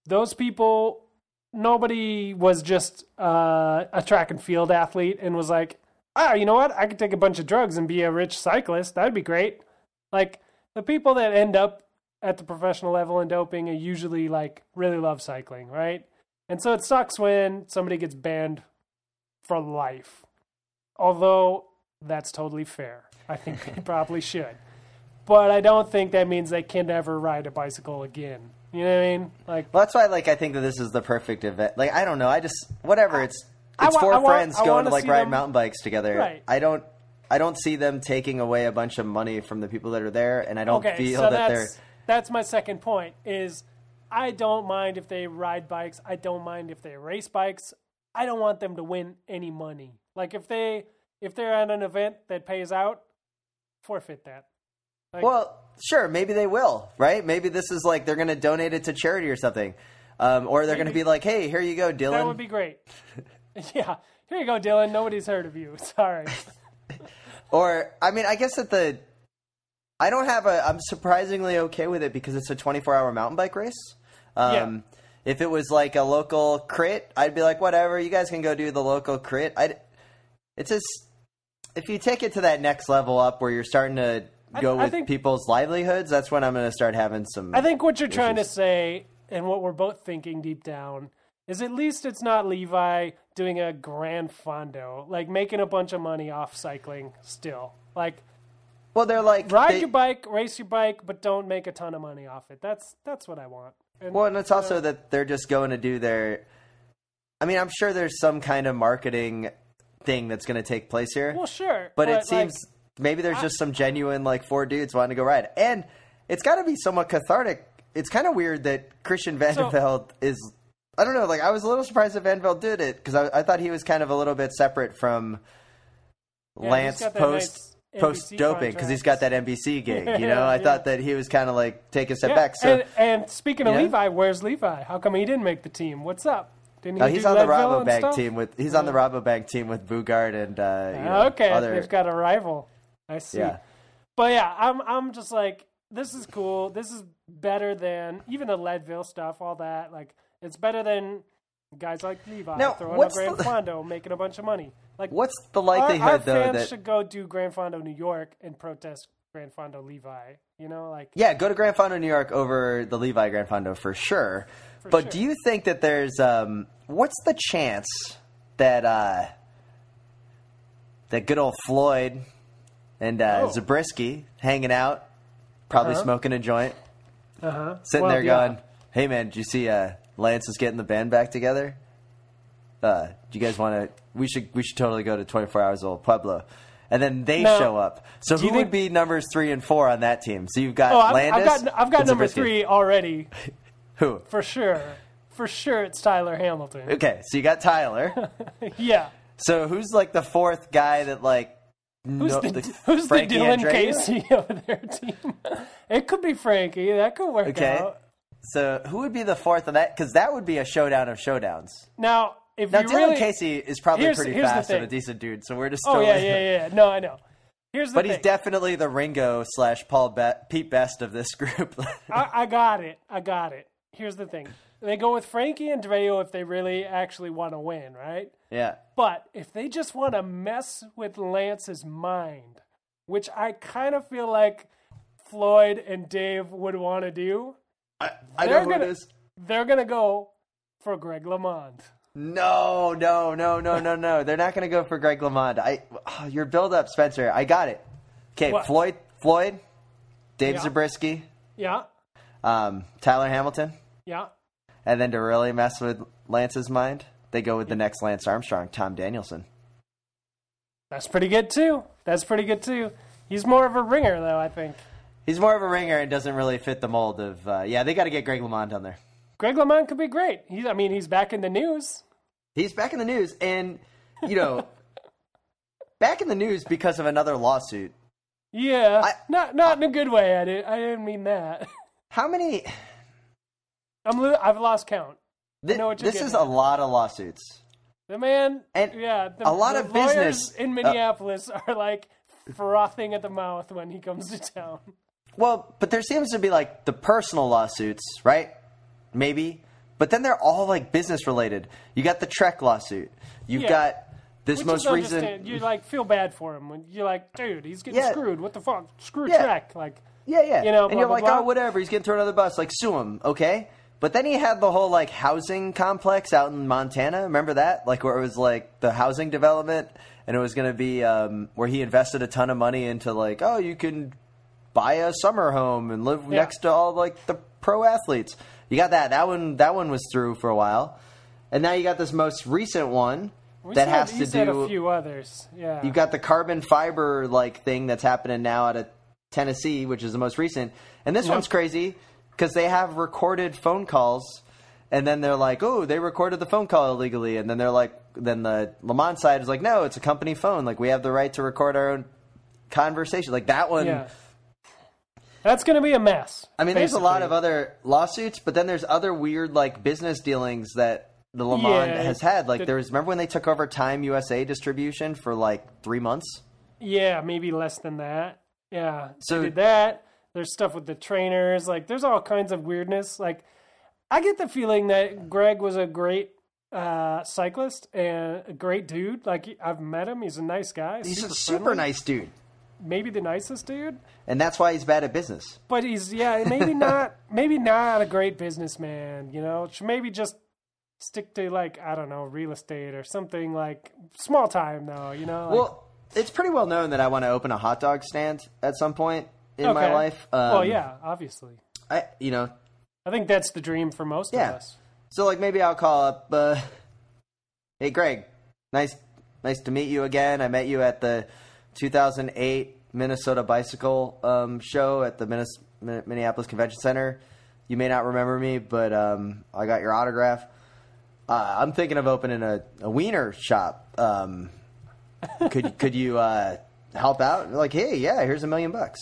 Those people nobody was just uh, a track and field athlete and was like, ah, you know what? I could take a bunch of drugs and be a rich cyclist. That'd be great. Like the people that end up at the professional level in doping are usually like really love cycling, right? And so it sucks when somebody gets banned for life. Although that's totally fair. I think they probably should. But I don't think that means they can never ride a bicycle again. You know what I mean? Like Well, that's why like I think that this is the perfect event. Like I don't know, I just whatever. I it's wa- four I friends going wanna like ride them- mountain bikes together. Right. I don't. I don't see them taking away a bunch of money from the people that are there, and I don't okay, feel so that they're. that's my second point. Is I don't mind if they ride bikes. I don't mind if they race bikes. I don't want them to win any money. Like if they if they're at an event that pays out, forfeit that. Like, Well, sure, maybe they will, right? Maybe this is like they're going to donate it to charity or something, um, or they're going to be like, "Hey, here you go, Dylan." that would be great. yeah, here you go, Dylan. Nobody's heard of you. Sorry. Or I mean, I guess that the I don't have a. I'm surprisingly okay with it because it's a 24 hour mountain bike race. Um, If it was like a local crit, I'd be like, whatever. You guys can go do the local crit. I. It's just if you take it to that next level up where you're starting to go I with think- people's livelihoods, that's when I'm going to start having some. I think what you're trying to say, and what we're both thinking deep down, is at least it's not Levi doing a grand fondo, like making a bunch of money off cycling still. Like Well, they're like ride they- your bike, race your bike, but don't make a ton of money off it. That's that's what I want. And, Well, and it's also that they're just going to do their. I mean, I'm sure there's some kind of marketing thing that's going to take place here. well, sure, but, it like, seems maybe there's just some genuine like four dudes wanting to go ride, and it's got to be somewhat cathartic. It's kind of weird that Christian Vande Velde is. I don't know. Like I was a little surprised that Vande Velde did it because I, I thought he was kind of a little bit separate from he's Lance post nice post doping because he's got that. NBC gig. You know, I Yeah. thought that he was kind of like take a step Yeah, back. So and, and speaking of Yeah. Levi, where's Levi? How come he didn't make the team? What's up? Didn't he Oh, he's on the Leadville and Rabobank team with he's on the Rabobank team with Boogerd and uh, you know, okay, other they've got a rival. I see. yeah. But yeah, I'm I'm just like this is cool. This is better than even the Leadville stuff, all that. Like it's better than guys like Levi Now, throwing a what's Grand the- Fondo, making a bunch of money. Like What's the our, likelihood our though fans that should go do Grand Fondo New York and protest Grand Fondo Levi. You know, like yeah, go to Grand Fondo New York over the Levi Grand Fondo for sure. but sure. do you think that there's um, what's the chance that uh, that good old Floyd and uh, Oh. Zabriskie hanging out, probably Uh-huh. smoking a joint, uh huh. sitting there going, "Hey man, did you see uh, Lance is getting the band back together? Uh, do you guys want to? We should we should totally go to 24 Hours Old Pueblo." And then they Now, show up. So do who you would think- be numbers three and four on that team? So you've got Oh, I've, Landis. I've got I've got number three already Who? for sure. For sure, it's Tyler Hamilton. Okay, so you got Tyler. yeah. so who's like the fourth guy that like? Who's no- the, who's the Dylan Andreu? Casey of their team? It could be Frankie. That could work Okay. out. So who would be the fourth of that? Because that would be a showdown of showdowns. Now, if Now you Dylan really, Casey is probably Here's- pretty here's fast and a decent dude, so we're just. oh yeah, yeah, yeah. No, I know. Here's the But thing. he's definitely the Ringo slash Paul Be- Pete Best of this group. I, I got it. I got it. Here's the thing. They go with Frankie Andreu if they really actually want to win, right? yeah. But if they just want to mess with Lance's mind, which I kind of feel like Floyd and Dave would want to do, I, I They're know who gonna- it is. they're going to go for Greg LeMond. No, no, no, no, no, no. They're not going to go for Greg LeMond. I, oh, your build up, Spencer. I got it. Okay, What? Floyd, Floyd, Dave Yeah. Zabriskie, Yeah, um, Tyler Hamilton, yeah. and then to really mess with Lance's mind, they go with the next Lance Armstrong, Tom Danielson. That's pretty good too. That's pretty good too. He's more of a ringer though, I think. He's more of a ringer and doesn't really fit the mold of. Uh, yeah, they got to get Greg LeMond on there. Greg LeMond could be great. He's, I mean, he's back in the news. He's back in the news, and you know, back in the news because of another lawsuit. Yeah, I- not not in a good way. I didn't. I didn't mean that. How many? I'm. I've lost count. What this is getting a lot of lawsuits. The man, And yeah, the, a lot the of lawyers business- in Minneapolis are like frothing at the mouth when he comes to town. Well, but there seems to be like the personal lawsuits, right? Maybe, but then they're all like business related. You got the Trek lawsuit. You've Yeah. got this Which most recent. You like feel bad for him when you're like, dude, he's getting Yeah. screwed. What the fuck? Screw Yeah. Trek. Like, Yeah, yeah. You know, and blah, you're blah, like, blah. oh, whatever. He's getting thrown under the bus. Like, sue him, okay? But then he had the whole like housing complex out in Montana. Remember that? Like where it was like the housing development, and it was going to be um, where he invested a ton of money into like, oh, you can buy a summer home and live Yeah. next to all like the pro athletes. You got that. That one. That one was through for a while, and now you got this most recent one we that said, has you to do. a few others. Yeah. You've got the carbon fiber like thing that's happening now out of Tennessee, which is the most recent. And this Yeah. one's crazy because they have recorded phone calls, and then they're like, "Oh, they recorded the phone call illegally," and then they're like, then the LeMond side is like, "No, it's a company phone. Like we have the right to record our own conversation." Like that one. yeah. That's going to be a mess. I mean, there's a lot of other lawsuits, but then there's other weird like business dealings that the LeMond Yeah, has had. Like the- there was remember when they took over Time USA distribution for like three months. Yeah, maybe less than that. Yeah. So- So did that. There's stuff with the trainers. Like, there's all kinds of weirdness. Like, I get the feeling that Greg was a great uh, cyclist and a great dude. Like, I've met him. He's a nice guy. He's super a super friendly. nice dude. Maybe the nicest dude. and that's why he's bad at business. But he's yeah, maybe not maybe not a great businessman, you know. Maybe just stick to like, I don't know, real estate or something like small time though, you know? Like, well, it's pretty well known that I want to open a hot dog stand at some point in my life. Um, well, yeah, obviously. I you know I think that's the dream for most Yeah. of us. so like maybe I'll call up. Uh, hey, Greg, nice nice to meet you again. I met you at the 2008 Minnesota Bicycle um, Show at the Minnes- Min- Minneapolis Convention Center. You may not remember me, but um, I got your autograph. Uh, I'm thinking of opening a, a wiener shop. Um, could could you uh, help out? Like, hey, yeah, here's a million bucks.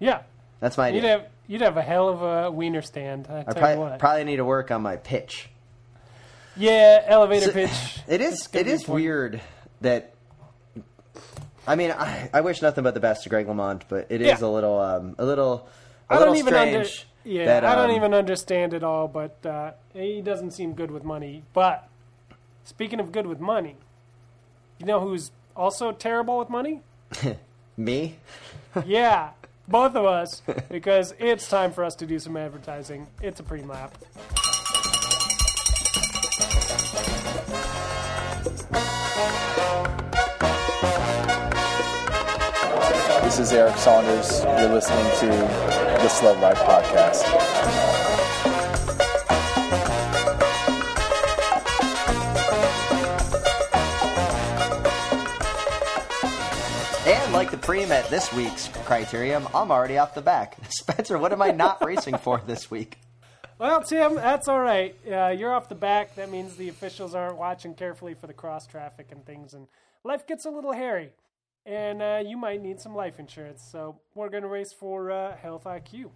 Yeah. That's my idea. You'd have you'd have a hell of a wiener stand, I I probably, probably need to work on my pitch. yeah, elevator So- pitch. It is. It is weird that. I mean, I, I wish nothing but the best to Greg LeMond, but it is Yeah. a little, um, a little, a I little don't even under, strange. yeah, that, I don't um, even understand it all, but uh, he doesn't seem good with money. But speaking of good with money, you know who's also terrible with money? me. yeah, both of us, because it's time for us to do some advertising. It's a pre-lap. This is Eric Saunders. You're listening to the Slow Life Podcast. And like the preem at this week's criterium, I'm already off the back. Spencer, what am I not racing for this week? Well, Tim, that's all right. Uh, you're off the back. That means the officials aren't watching carefully for the cross traffic and things, and life gets a little hairy. And uh, you might need some life insurance. So we're going to race for uh, Health IQ.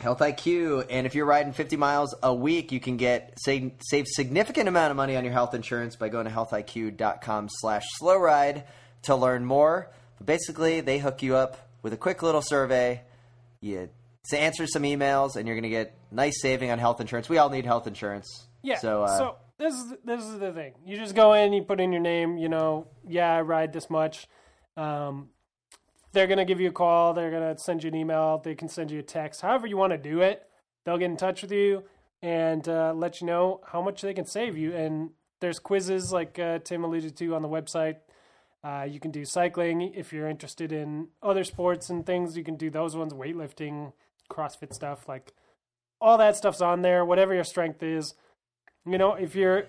Health IQ, and if you're riding 50 miles a week, you can get save, save significant amount of money on your health insurance by going to healthiq.com/slash slow ride to learn more. But basically, they hook you up with a quick little survey. You to answer some emails, and you're going to get nice saving on health insurance. We all need health insurance. Yeah. So, uh, so this is this is the thing. You just go in, you put in your name. You know, yeah, I ride this much. Um, they're gonna give you a call. They're gonna send you an email. They can send you a text. However you want to do it, they'll get in touch with you and uh, let you know how much they can save you. And there's quizzes like uh, Tim alluded to on the website. Uh, you can do cycling if you're interested in other sports and things. You can do those ones, weightlifting, CrossFit stuff, like all that stuff's on there. Whatever your strength is, you know, if you're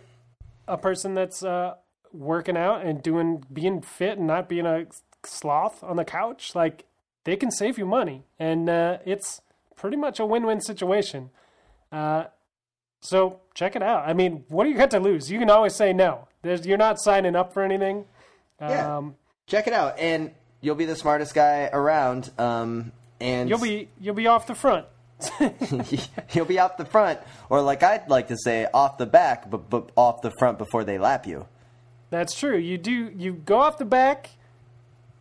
a person that's uh, working out and doing being fit and not being a sloth on the couch, like they can save you money, and uh, it's pretty much a win-win situation. Uh, so check it out. I mean, what do you got to lose? You can always say no. There's, you're not signing up for anything. Yeah. Um, check it out, and you'll be the smartest guy around. Um, and you'll be you'll be off the front. you'll be off the front, or like I'd like to say, off the back, but, but off the front before they lap you. That's true. You do you go off the back,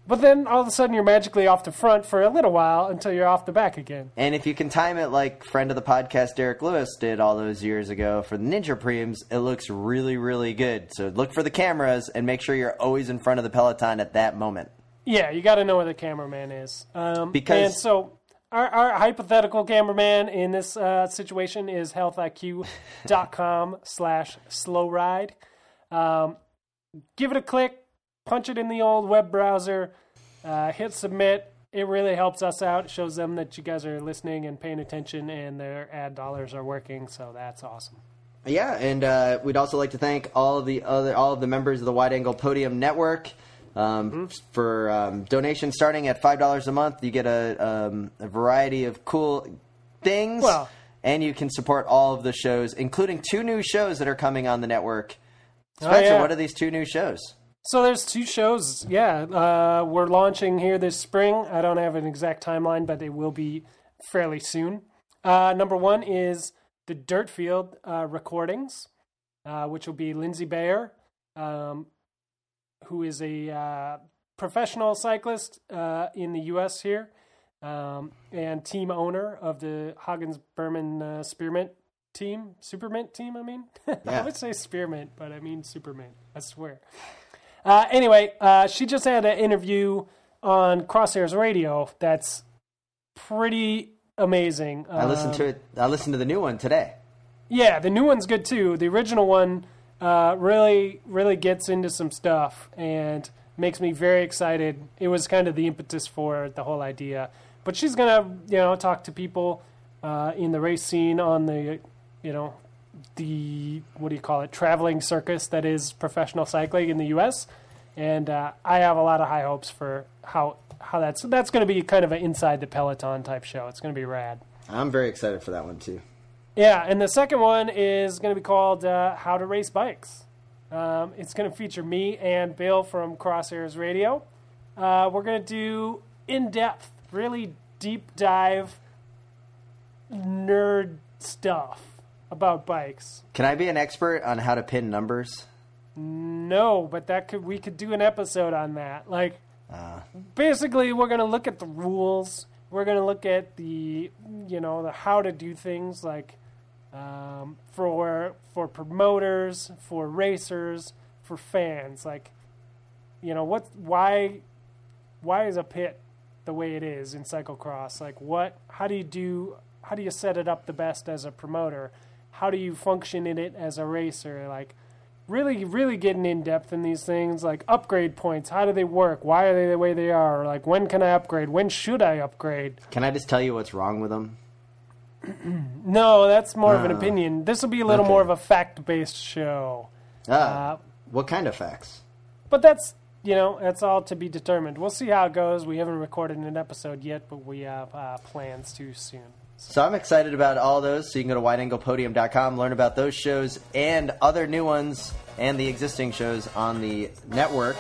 but then all of a sudden you're magically off the front for a little while until you're off the back again. And if you can time it like friend of the podcast Derek Lewis did all those years ago for the Ninja Preems, it looks really, really good. So look for the cameras and make sure you're always in front of the Peloton at that moment. Yeah, you got to know where the cameraman is. Um, Because- and so our, our hypothetical cameraman in this uh, situation is healthiq.com slash slow ride. Um, give it a click, punch it in the old web browser, uh, hit submit. It really helps us out. It shows them that you guys are listening and paying attention and their ad dollars are working. So that's awesome. Yeah, and uh, we'd also like to thank all of the other all of the members of the Wide Angle Podium Network um, Mm-hmm. for um, donations starting at five dollars a month. You get a, um, a variety of cool things, Well- and you can support all of the shows, including two new shows that are coming on the network. Oh, yeah. what are these two new shows? So there's two shows. Yeah, uh, we're launching here this spring. I don't have an exact timeline, but it will be fairly soon. Uh, number one is the Dirtfield uh, recordings, uh, which will be Lindsay Bayer, um, who is a uh, professional cyclist uh, in the U.S. here, um, and team owner of the Hagens Berman uh, Spearmint team, Supermint team. I mean, I would say Spearmint, but I mean Supermint. I swear. Uh, anyway, uh, she just had an interview on Crosshairs Radio. That's pretty amazing. I listened to it. I listened to the new one today. Yeah, the new one's good too. The original one uh, really, really gets into some stuff and makes me very excited. It was kind of the impetus for the whole idea. But she's gonna, you know, talk to people uh, in the race scene on the, you know, the what do you call it, traveling circus that is professional cycling in the U.S. And uh, I have a lot of high hopes for how how that's that's going to be kind of an inside the peloton type show. It's going to be rad. I'm very excited for that one too. Yeah, and the second one is going to be called uh, How to Race Bikes. Um, it's going to feature me and Bill from Crosshairs Radio. Uh, we're going to do in depth, really deep dive nerd stuff about bikes. Can I be an expert on how to pin numbers? No, but that could we could do an episode on that. Like Uh, basically we're going to look at the rules we're going to look at the you know the how to do things like um, for for promoters for racers for fans like you know what why why is a pit the way it is in cyclocross like what how do you do how do you set it up the best as a promoter how do you function in it as a racer? Like really really getting in depth in these things like upgrade points. How do they work? Why are they the way they are? Like when can i upgrade? When should i upgrade? Can I just tell you what's wrong with them? no that's more of an Ah. opinion. This will be a little Okay. more of a fact-based show. Ah, Uh, what kind of facts? but that's you know that's all to be determined. We'll see how it goes. We haven't recorded an episode yet but we have uh, plans to soon So I'm excited about all those. So you can go to wideanglepodium.com, learn about those shows and other new ones and the existing shows on the network.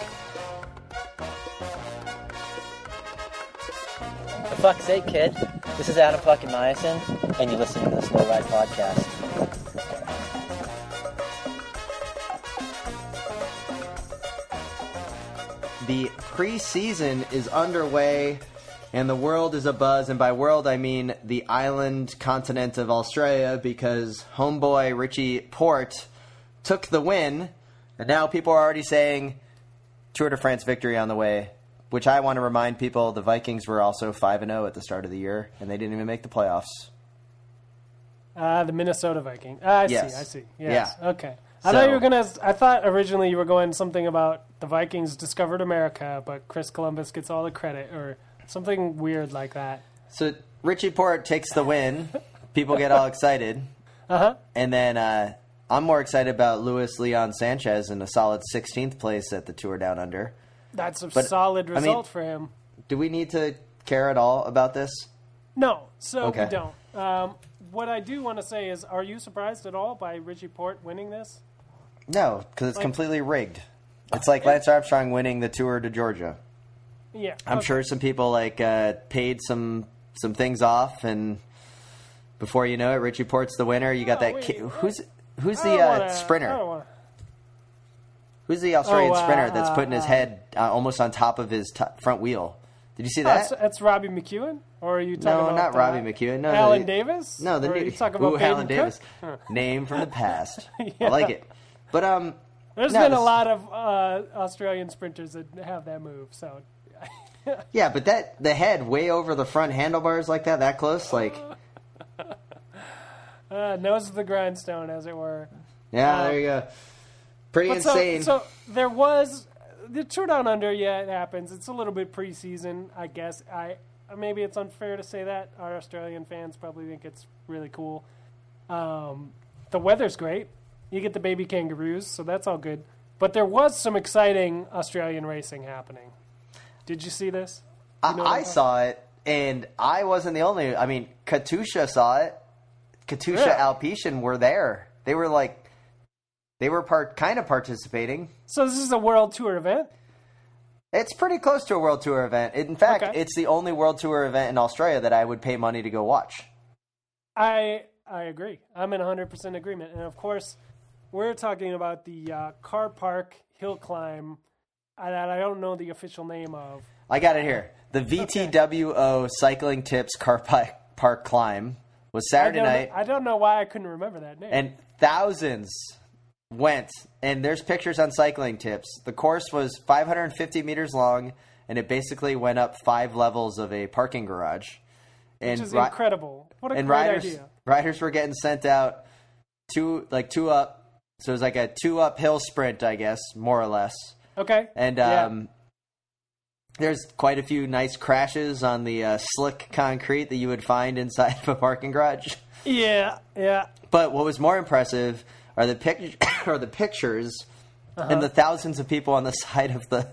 fuck's sake, kid. This is Adam fucking Myerson, and you're listening to the Slow Ride Podcast. The preseason is underway and the world is abuzz. And by world, I mean the island continent of Australia because homeboy Richie Porte took the win. And now people are already saying Tour de France victory on the way. Which I want to remind people the Vikings were also 5 0 at the start of the year, and they didn't even make the playoffs. Uh, the Minnesota Viking. Uh, I Yes. see. I see. Yes. Yeah. Okay. I thought you were gonna. I thought originally you were going something about the Vikings discovered America, but Chris Columbus gets all the credit, or something weird like that. So Richie Porte takes the win. People get all excited. Uh huh. And then uh, I'm more excited about Luis Leon Sanchez in a solid 16th place at the Tour Down Under. That's a But, solid I mean- result for him. Do we need to care at all about this? No, so Okay. we don't. Um, what I do want to say is, are you surprised at all by Richie Porte winning this? No, because it's Like- completely rigged. It's like Lance Armstrong winning the Tour de Georgia. Yeah, I'm okay. sure some people like uh, paid some some things off, and before you know it, Richie Porte's the winner. You got Oh, that. wait, ki- who's who's the uh, wanna- sprinter? Who's the Australian Oh, uh, sprinter that's putting his uh, head uh, almost on top of his t- front wheel? Did you see that? That's, that's Robbie McEwen, or are you talking No, about not Robbie McEwen. No, Alan the- Davis? No, the new talking about Ooh, Allan Davis. Cooke? Name from the past. Yeah. I like it. But um, There's no, been a lot of uh, Australian sprinters that have that move. So Yeah, but that the head way over the front handlebars like that, that close, like uh, nose of the grindstone, as it were. yeah, there you go. Pretty But so, insane. so there was the Tour Down Under. Yeah, it happens. It's a little bit preseason, I guess. I maybe it's unfair to say that. Our Australian fans probably think it's really cool. Um, the weather's great. You get the baby kangaroos, so that's all good. But there was some exciting Australian racing happening. Did you see this? I, know I'm I saw it, and I wasn't the only. I mean, Katusha saw it. Katusha. Alpecin were there. They were like, they were part kind of participating. So this is a World Tour event. It's pretty close to a World Tour event. In fact, Okay. it's the only World Tour event in Australia that I would pay money to go watch. I I agree. I'm in 100% agreement. And of course, we're talking about the uh, Car Park Hill Climb that I don't know the official name of. I got it here. The VTWO Cycling Tips Car Park Climb was Saturday don't, night, I don't know why I couldn't remember that name. and thousands went. And there's pictures on Cycling Tips. The course was 550 meters long, and it basically went up five levels of a parking garage. And which is ri- incredible. What a and great riders idea. riders were getting sent out two like two up. So it was like a two uphill sprint, I guess, more or less. Okay. And Yeah. um, there's quite a few nice crashes on the uh, slick concrete that you would find inside of a parking garage. Yeah, yeah. But what was more impressive are the pic- are the pictures and the thousands of people on the side of the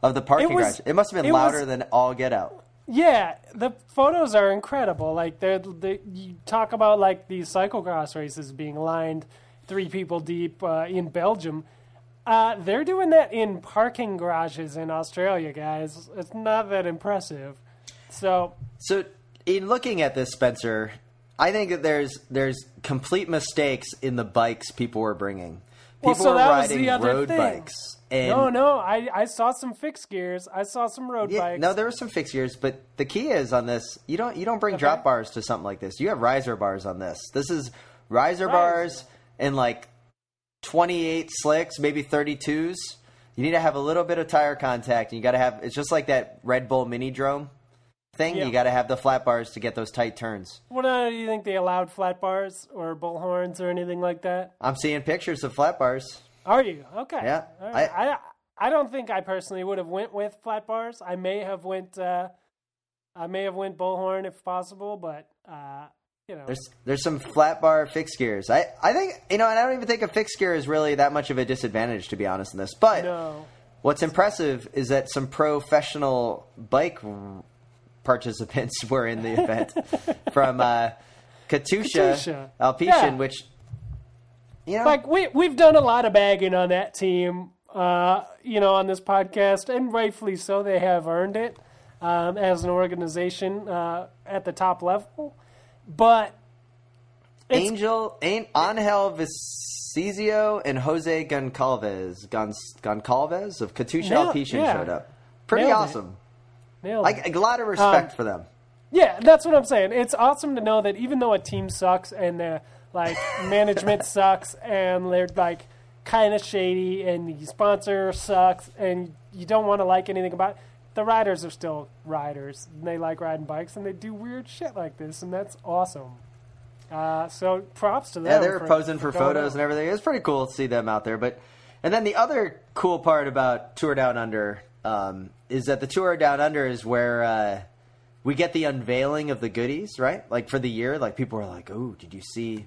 of the parking Uh-huh. It was- garage. It must have been louder was- than all get out. Yeah, the photos are incredible. Like they're, they, you talk about like these cyclocross races being lined three people deep uh, in Belgium. Uh, they're doing that in parking garages in Australia, guys. It's not that impressive. So So, in looking at this, Spencer, I think that there's there's complete mistakes in the bikes people were bringing. Well, People so were riding road thing. bikes. And no, no, I, I saw some fixed gears. I saw some road Yeah, bikes. no, there were some fixed gears, but the key is on this. You don't you don't bring Okay. drop bars to something like this. You have riser bars on this. This is riser Riser. bars and like twenty eight slicks, maybe thirty twos. You need to have a little bit of tire contact. And you got to have. It's just like that Red Bull Mini Drome thing. Yeah. You got to have the flat bars to get those tight turns. What uh, do you think they allowed flat bars or bullhorns or anything like that? I'm seeing pictures of flat bars. Are you okay? Yeah, right. I, I don't think I personally would have went with flat bars. I may have went. Uh, I may have went bullhorn if possible, but uh, you know. There's there's some flat bar fixed gears. I, I think you know, and I don't even think a fixed gear is really that much of a disadvantage to be honest in this. But no. what's impressive is that some professional bike participants were in the event from uh, Katusha, Katusha. Alpecin, Yeah. which you know, Like we we've done a lot of bagging on that team, uh, you know, on this podcast, and rightfully so. They have earned it. um, as an organization uh, at the top level, but Angel, An- Angel Vicioso and Jose Goncalves, Gon- Goncalves of Katusha Nailed- Alpecin yeah. showed up. Pretty Nailed it. awesome. nailed Like it. a lot of respect Um, for them. Yeah, that's what I'm saying. It's awesome to know that even though a team sucks and the like management sucks and they're like kind of shady and the sponsor sucks and you don't want to like anything about it, the riders are still riders. And they like riding bikes and they do weird shit like this and that's awesome. Uh, so props to them. Yeah, they were for- posing for going photos out. and everything. It's pretty cool to see them out there. But and then the other cool part about Tour Down Under um, is that the Tour Down Under is where uh, we get the unveiling of the goodies, right? Like for the year, like people are like, "Oh, did you see?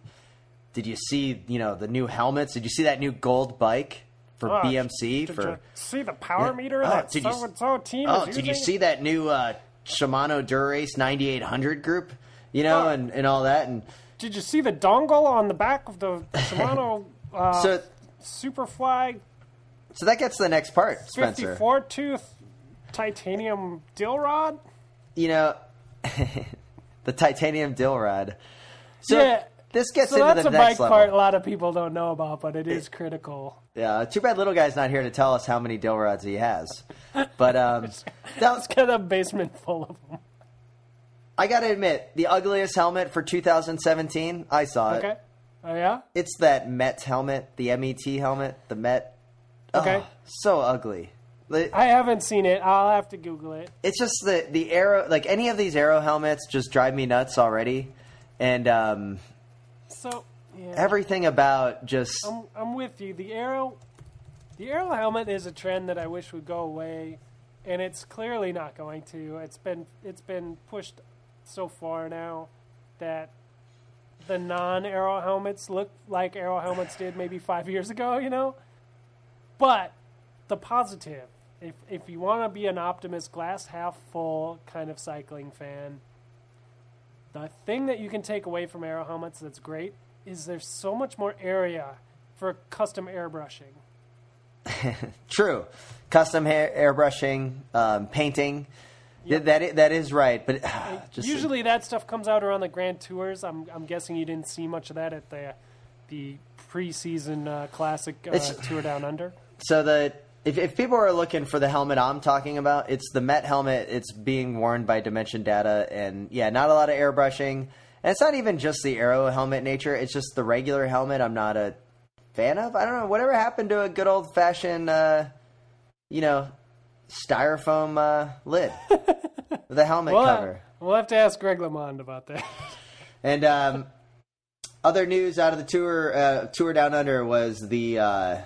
Did you see? You know, the new helmets? Did you see that new gold bike for Oh, BMC Did for?" you see the power Yeah. meter Oh, that did you so and so team Oh, did you see that new uh, Shimano Dura-Ace 9800 group? You know, Oh. and, and all that. And Did you see the dongle on the back of the Shimano uh, so, Superfly so that gets to the next part, Spencer. 54 tooth titanium dill rod? you know, the titanium dill rod. So Yeah. this gets So into that's the a next bike level. part a lot of people don't know about, but it is critical. Yeah, too bad little guy's not here to tell us how many dill rods he has. But um, that was, got a basement full of them. I got to admit, the ugliest helmet for 2017. I saw it. Okay. Oh yeah. It's that Met helmet, the MET helmet, the Met. Okay. Oh, so ugly. I haven't seen it. I'll have to Google it. it's just the the aero like any of these aero helmets just drive me nuts already and um, So yeah. everything about just I'm, I'm with you. The aero, the aero helmet is a trend that I wish would go away, and it's clearly not going to. It's been it's been pushed so far now that the non-aero helmets look like aero helmets did maybe five years ago. You know, but the positive. If if you want to be an optimist, glass half full kind of cycling fan, the thing that you can take away from aero helmets that's great is there's so much more area for custom airbrushing. True, custom hair, airbrushing, um, painting. Yeah, that i- that is right, but just Usually that stuff comes out around the Grand Tours. I'm I'm guessing you didn't see much of that at the the preseason uh, classic uh, tour down under. so the if, if people are looking for the helmet I'm talking about, it's the Met helmet. It's being worn by Dimension Data, and yeah, not a lot of airbrushing. And it's not even just the aero helmet nature; it's just the regular helmet. I'm not a fan of. I don't know whatever happened to a good old fashioned, uh, you know, styrofoam uh, lid, the helmet We'll, cover. we'll have to ask Greg LeMond about that. And um, other news out of the tour uh, tour down under was the uh,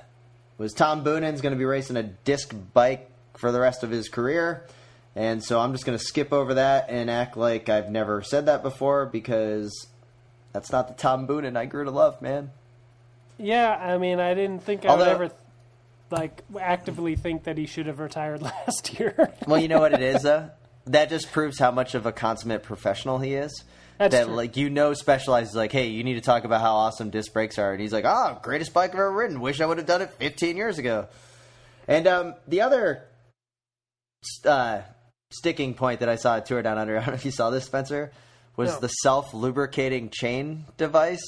was Tom Boonen's going to be racing a disc bike for the rest of his career, and so I'm just going to skip over that and act like I've never said that before because that's not the Tom Boonen I grew to love, man. yeah, I mean, I didn't think I would ever like actively think that he should have retired last year. Well, you know what it is though. That just proves how much of a consummate professional he is. That's that true. like you know Specialized is like, hey, you need to talk about how awesome disc brakes are, and he's like, oh, greatest bike I've ever ridden. Wish I would have done it 15 years ago. And um, the other uh, sticking point that I saw at Tour Down Under, I don't know if you saw this, Spencer, was No. the self lubricating chain device.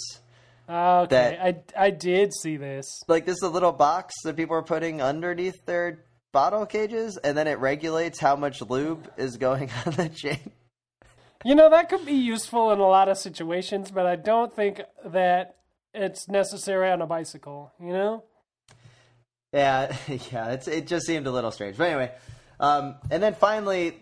Ah, okay, That- I I did see this. Like this is a little box that people are putting underneath their bottle cages, and then it regulates how much lube is going on the chain. You know, that could be useful in a lot of situations, but I don't think that it's necessary on a bicycle, you know? Yeah, yeah, it's it just seemed a little strange. But anyway, um, and then finally,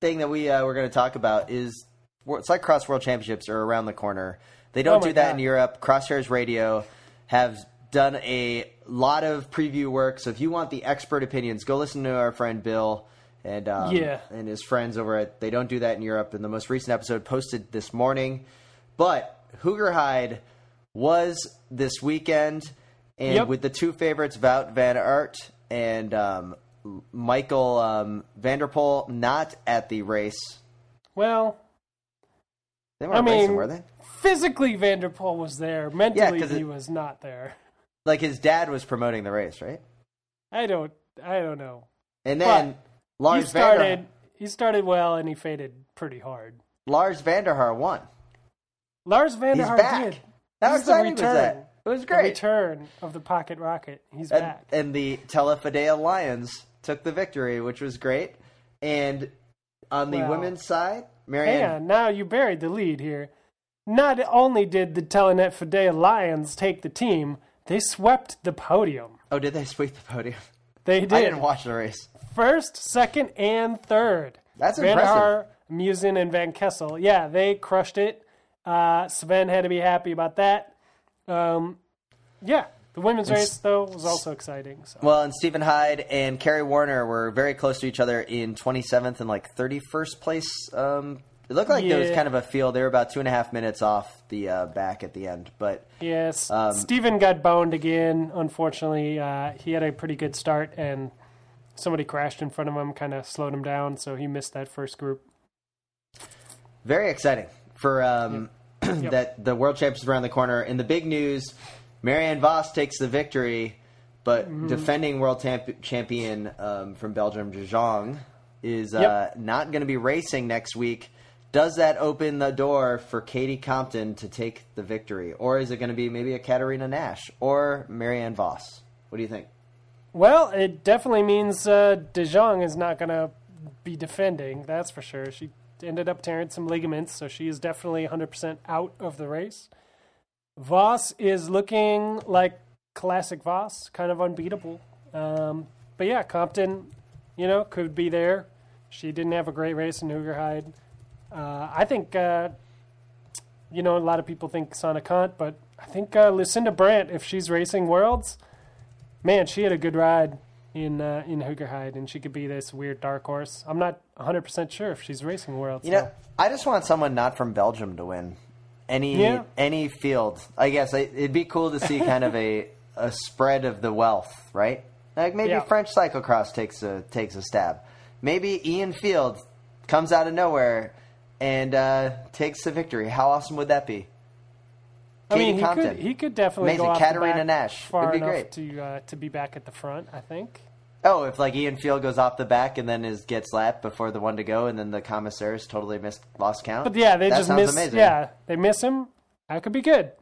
thing that we uh, we're going to talk about is wor- Cyclocross World Championships are around the corner. They don't Oh do that God. in Europe. Crosshairs Radio have done a lot of preview work. So if you want the expert opinions, go listen to our friend Bill and um, Yeah. and his friends over at. They don't do that in Europe. And the most recent episode posted this morning, but Hoogerheide was this weekend, and Yep. with the two favorites, Wout van Aert and um, Michael um, van der Poel, not at the race. Well, They weren't I mean, racing, were they? physically van der Poel was there. Mentally, 'cause he it- was not there. Like his dad was promoting the race, right? I don't, I don't know. And then he Lars started. Vander, he started well and he faded pretty hard. Lars van der Haar won. Lars van der He's back. did. How is exciting was return. that? It was The great. return of the pocket rocket. He's and, back. and the Telefidea Lions took the victory, which was great. And on the Well, women's side, Marianne. on, now you buried the lead here. Not only did the Telenet Fidea Lions take the team, they swept the podium. Oh, did they sweep the podium? They did. I didn't watch the race. First, second, and third. That's Van der impressive. Haar, Meeusen, and Van Kessel. Yeah, they crushed it. Uh, Sven had to be happy about that. Um, yeah, the women's race, though, was also exciting. So. Well, and Stephen Hyde and Kerry Werner were very close to each other in 27th and like 31st place. Um, it looked like there was kind of a field. They were about two and a half minutes off the uh, back at the end. But Yes, Um, Stephen got boned again. Unfortunately, uh, he had a pretty good start, and somebody crashed in front of him, kind of slowed him down, so he missed that first group. very exciting for um, Yep. that the World Championships around the corner. And the big news Marianne Vos takes the victory, but Mm-hmm. defending world champ- champion um, from Belgium, De Jong, is uh, not going to be racing next week. Does that open the door for Katie Compton to take the victory? Or is it going to be maybe a Katerina Nash or Marianne Vos? What do you think? Well, it definitely means uh, De Jong is not going to be defending. That's for sure. She ended up tearing some ligaments, so she is definitely 100% out of the race. Vos is looking like classic Vos, kind of unbeatable. Um, but yeah, Compton, you know, could be there. She didn't have a great race in Hoogerheide. Uh, I think, uh, you know, a lot of people think Sanne Cant, but I think uh, Lucinda Brand, if she's racing Worlds, man, she had a good ride in uh, in Hoogerheide, and she could be this weird dark horse. I'm not 100 percent sure if she's racing Worlds. You know, I just want someone not from Belgium to win. Any Yeah. any field, I guess it'd be cool to see kind of a a spread of the wealth, right? Like maybe Yeah. French cyclocross takes a takes a stab. Maybe Ian Field comes out of nowhere and uh, takes the victory. How awesome would that be? I mean, he Compton. could he could definitely Amazing. go off Katerina Nash. far Would be enough great. to uh, to be back at the front. I think. Oh, if like Ian Field goes off the back and then is gets lapped before the one to go, and then the commissaires totally missed lost count. But yeah, they that just miss. amazing. Yeah, they miss him. That could be good.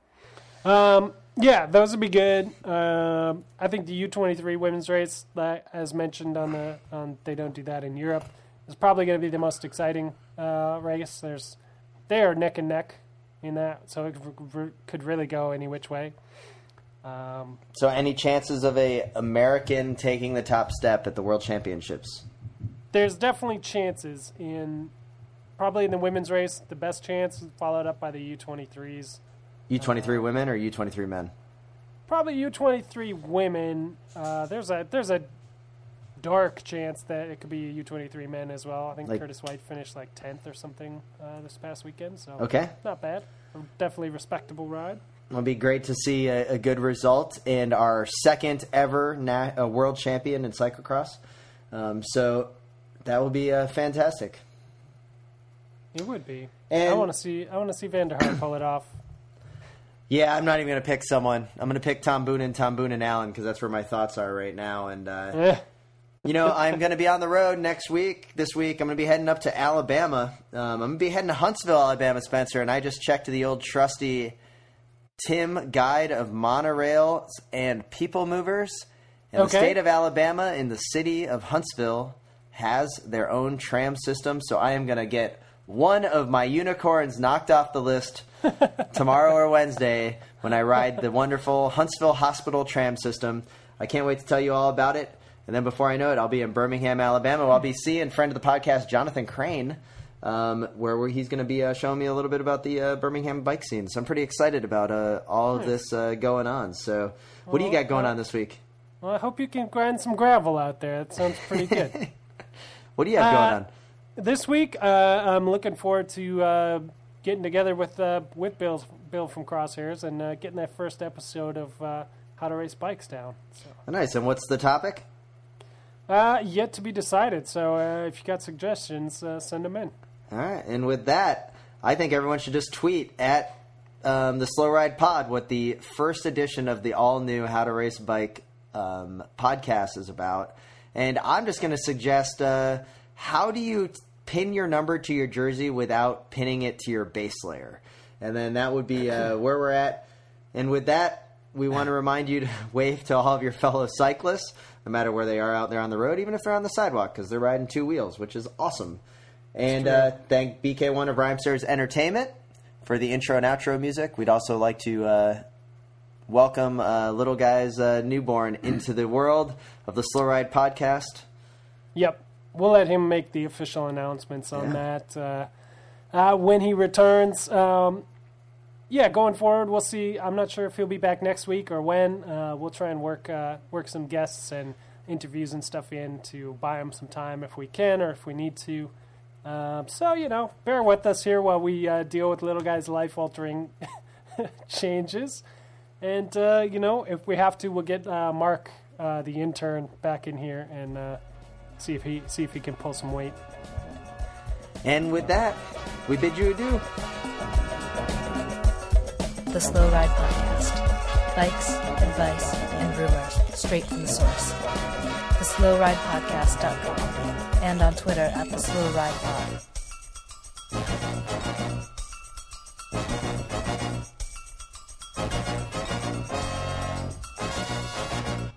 Um, yeah, those would be good. Um, I think the U twenty three women's race, like, as mentioned on the on, they don't do that in Europe, is probably going to be the most exciting uh, race. There's they are neck and neck in that, so it could really go any which way. Um, So, any chances of a American taking the top step at the World Championships? there's definitely chances in probably in the women's race. The best chance is followed up by the U twenty threes. U twenty three women or U twenty three men? probably U twenty three women. Uh, there's a there's a dark chance that it could be U twenty three men as well. I think Like- Curtis White finished like tenth or something uh, this past weekend, so Okay, not bad. Definitely respectable ride. It'll be great to see a, a good result and our second ever na- uh, world champion in cyclocross. Um, so that will be uh, fantastic. It would be. And- I want to see I want to see Van der Haar pull it off. Yeah, I'm not even going to pick someone. I'm going to pick Tom Boonen and Tom Boonen and Allen because that's where my thoughts are right now. And uh, Eh, You know, I'm going to be on the road next week. This week, I'm going to be heading up to Alabama. Um, I'm going to be heading to Huntsville, Alabama, Spencer. And I just checked to the old trusty Tim Guide of Monorails and People Movers. And Okay. the state of Alabama in the city of Huntsville has their own tram system. So I am going to get one of my unicorns knocked off the list tomorrow or Wednesday when I ride the wonderful Huntsville Hospital tram system. I can't wait to tell you all about it. And then before I know it, I'll be in Birmingham, Alabama. I'll be seeing friend of the podcast, Jonathan Crane, um, where he's going to be uh, showing me a little bit about the uh, Birmingham bike scene. So I'm pretty excited about uh, all of this uh, going on. So, what do you got going on this week? well, I hope you can grind some gravel out there. That sounds pretty good. What do you have Uh, going on? this week, uh, I'm looking forward to uh, getting together with uh, with Bill Bill from Crosshairs and uh, getting that first episode of uh, How to Race Bikes down. So, nice. And what's the topic? uh, yet to be decided. So, uh, if you got suggestions, uh, send them in. All right, and with that, I think everyone should just tweet at um, the Slow Ride Pod what the first edition of the all new How to Race Bike um, podcast is about. And I'm just going to suggest uh, how do you pin your number to your jersey without pinning it to your base layer. And then that would be uh, where we're at. And with that, we want to remind you to wave to all of your fellow cyclists, no matter where they are out there on the road, even if they're on the sidewalk, because they're riding two wheels, which is awesome. And uh, thank BK1 of Rhymesters Entertainment for the intro and outro music. We'd also like to uh, welcome uh, little guy's uh, newborn into the world of the Slow Ride podcast. Yep. We'll let him make the official announcements on Yeah. that uh, uh, when he returns. Um, yeah, going forward, we'll see. I'm not sure if he'll be back next week or when. Uh, we'll try and work uh, work some guests and interviews and stuff in to buy him some time if we can or if we need to. Um, so you know, bear with us here while we uh, deal with little guy's life altering changes. And uh, you know, if we have to, we'll get uh, Mark, uh, the intern, back in here and uh, see if he see if he can pull some weight. And with that, we bid you adieu. The Slow Ride Podcast. Bikes, advice, and rumors straight from the source theslowridepodcast.com and on Twitter at theslowridepod. Thank